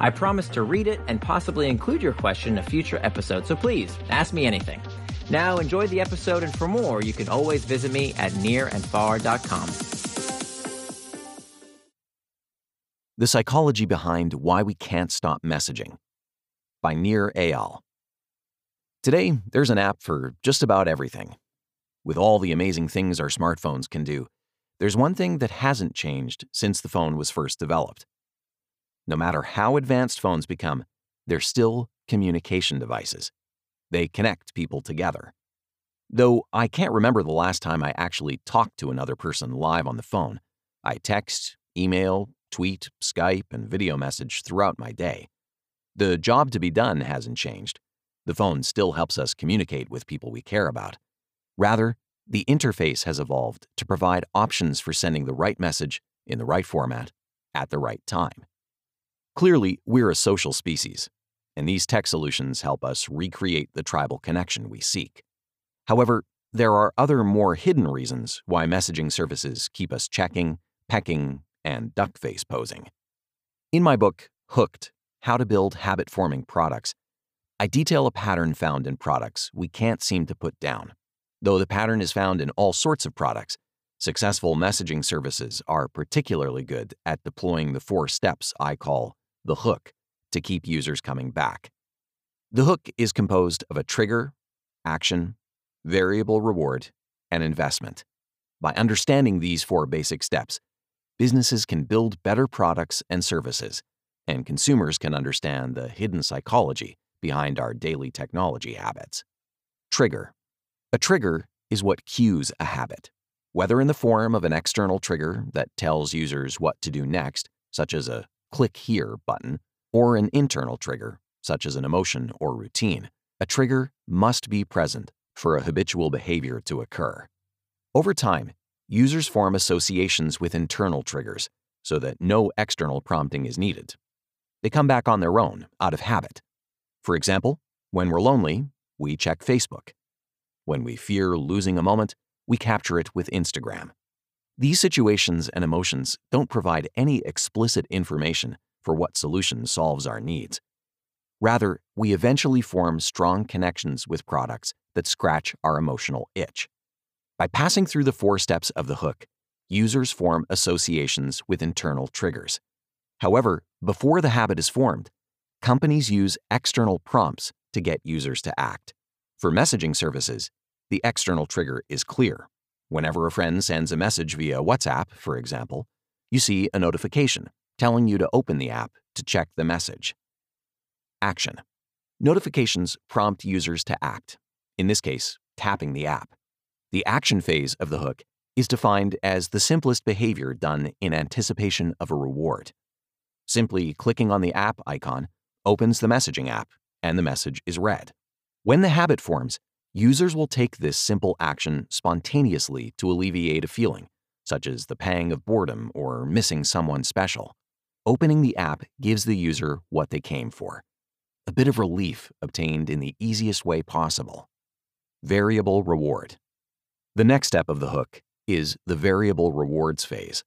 I promise to read it and possibly include your question in a future episode, so please ask me anything. Now, enjoy the episode, and for more, you can always visit me at nirandfar.com. The Psychology Behind Why We Can't Stop Messaging by Nir Eyal. Today, there's an app for just about everything. With all the amazing things our smartphones can do, there's one thing that hasn't changed since the phone was first developed. No matter how advanced phones become, they're still communication devices. They connect people together. Though I can't remember the last time I actually talked to another person live on the phone, I text, email, tweet, Skype, and video message throughout my day. The job to be done hasn't changed. The phone still helps us communicate with people we care about. Rather, the interface has evolved to provide options for sending the right message in the right format at the right time. Clearly, we're a social species, and these tech solutions help us recreate the tribal connection we seek. However, there are other more hidden reasons why messaging services keep us checking, pecking, and duck face posing. In my book, Hooked How to Build Habit Forming Products, I detail a pattern found in products we can't seem to put down. Though the pattern is found in all sorts of products, successful messaging services are particularly good at deploying the four steps I call the hook to keep users coming back. The hook is composed of a trigger, action, variable reward, and investment. By understanding these four basic steps, businesses can build better products and services, and consumers can understand the hidden psychology behind our daily technology habits. Trigger A trigger is what cues a habit, whether in the form of an external trigger that tells users what to do next, such as a click here button, or an internal trigger, such as an emotion or routine, a trigger must be present for a habitual behavior to occur. Over time, users form associations with internal triggers so that no external prompting is needed. They come back on their own, out of habit. For example, when we're lonely, we check Facebook. When we fear losing a moment, we capture it with Instagram. These situations and emotions don't provide any explicit information for what solution solves our needs. Rather, we eventually form strong connections with products that scratch our emotional itch. By passing through the four steps of the hook, users form associations with internal triggers. However, before the habit is formed, companies use external prompts to get users to act. For messaging services, the external trigger is clear Whenever a friend sends a message via WhatsApp, for example, you see a notification telling you to open the app to check the message. Action Notifications prompt users to act, in this case, tapping the app. The action phase of the hook is defined as the simplest behavior done in anticipation of a reward. Simply clicking on the app icon opens the messaging app, and the message is read. When the habit forms, users will take this simple action spontaneously to alleviate a feeling, such as the pang of boredom or missing someone special. Opening the app gives the user what they came for a bit of relief obtained in the easiest way possible. Variable reward. The next step of the hook is the variable rewards phase.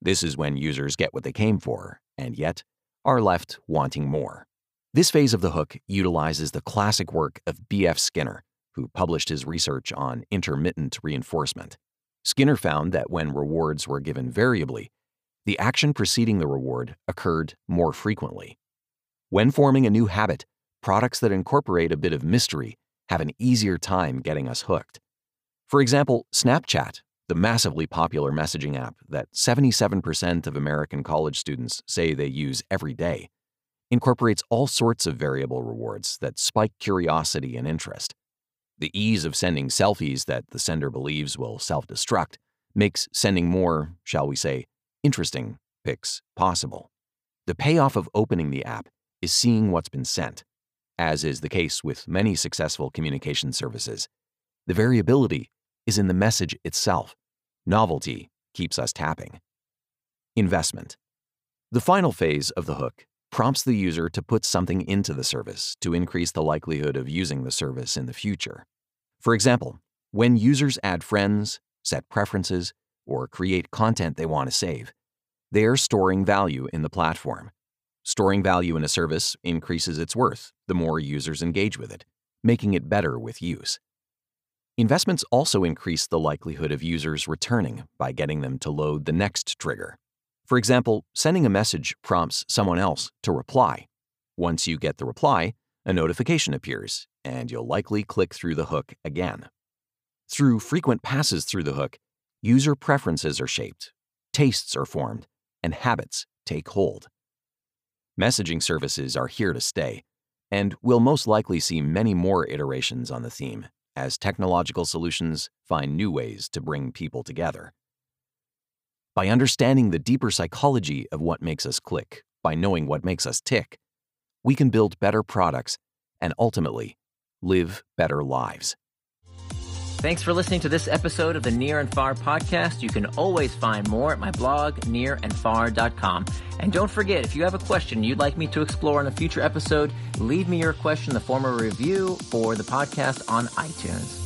This is when users get what they came for, and yet are left wanting more. This phase of the hook utilizes the classic work of B.F. Skinner who published his research on intermittent reinforcement. Skinner found that when rewards were given variably, the action preceding the reward occurred more frequently. When forming a new habit, products that incorporate a bit of mystery have an easier time getting us hooked. For example, Snapchat, the massively popular messaging app that 77% of American college students say they use every day, incorporates all sorts of variable rewards that spike curiosity and interest. The ease of sending selfies that the sender believes will self destruct makes sending more, shall we say, interesting pics possible. The payoff of opening the app is seeing what's been sent. as is the case with many successful communication services, the variability is in the message itself. Novelty keeps us tapping. Investment. The final phase of the hook prompts the user to put something into the service to increase the likelihood of using the service in the future. For example, when users add friends, set preferences, or create content they want to save, they are storing value in the platform. Storing value in a service increases its worth the more users engage with it, making it better with use. Investments also increase the likelihood of users returning by getting them to load the next trigger. For example, sending a message prompts someone else to reply. Once you get the reply, a notification appears, and you'll likely click through the hook again. Through frequent passes through the hook, user preferences are shaped, tastes are formed, and habits take hold. Messaging services are here to stay, and we'll most likely see many more iterations on the theme as technological solutions find new ways to bring people together. By understanding the deeper psychology of what makes us click, by knowing what makes us tick, we can build better products and ultimately live better lives. Thanks for listening to this episode of the Nir and Far podcast. You can always find more at my blog, nirandfar.com. And don't forget, if you have a question you'd like me to explore in a future episode, leave me your question in the form of a review for the podcast on iTunes.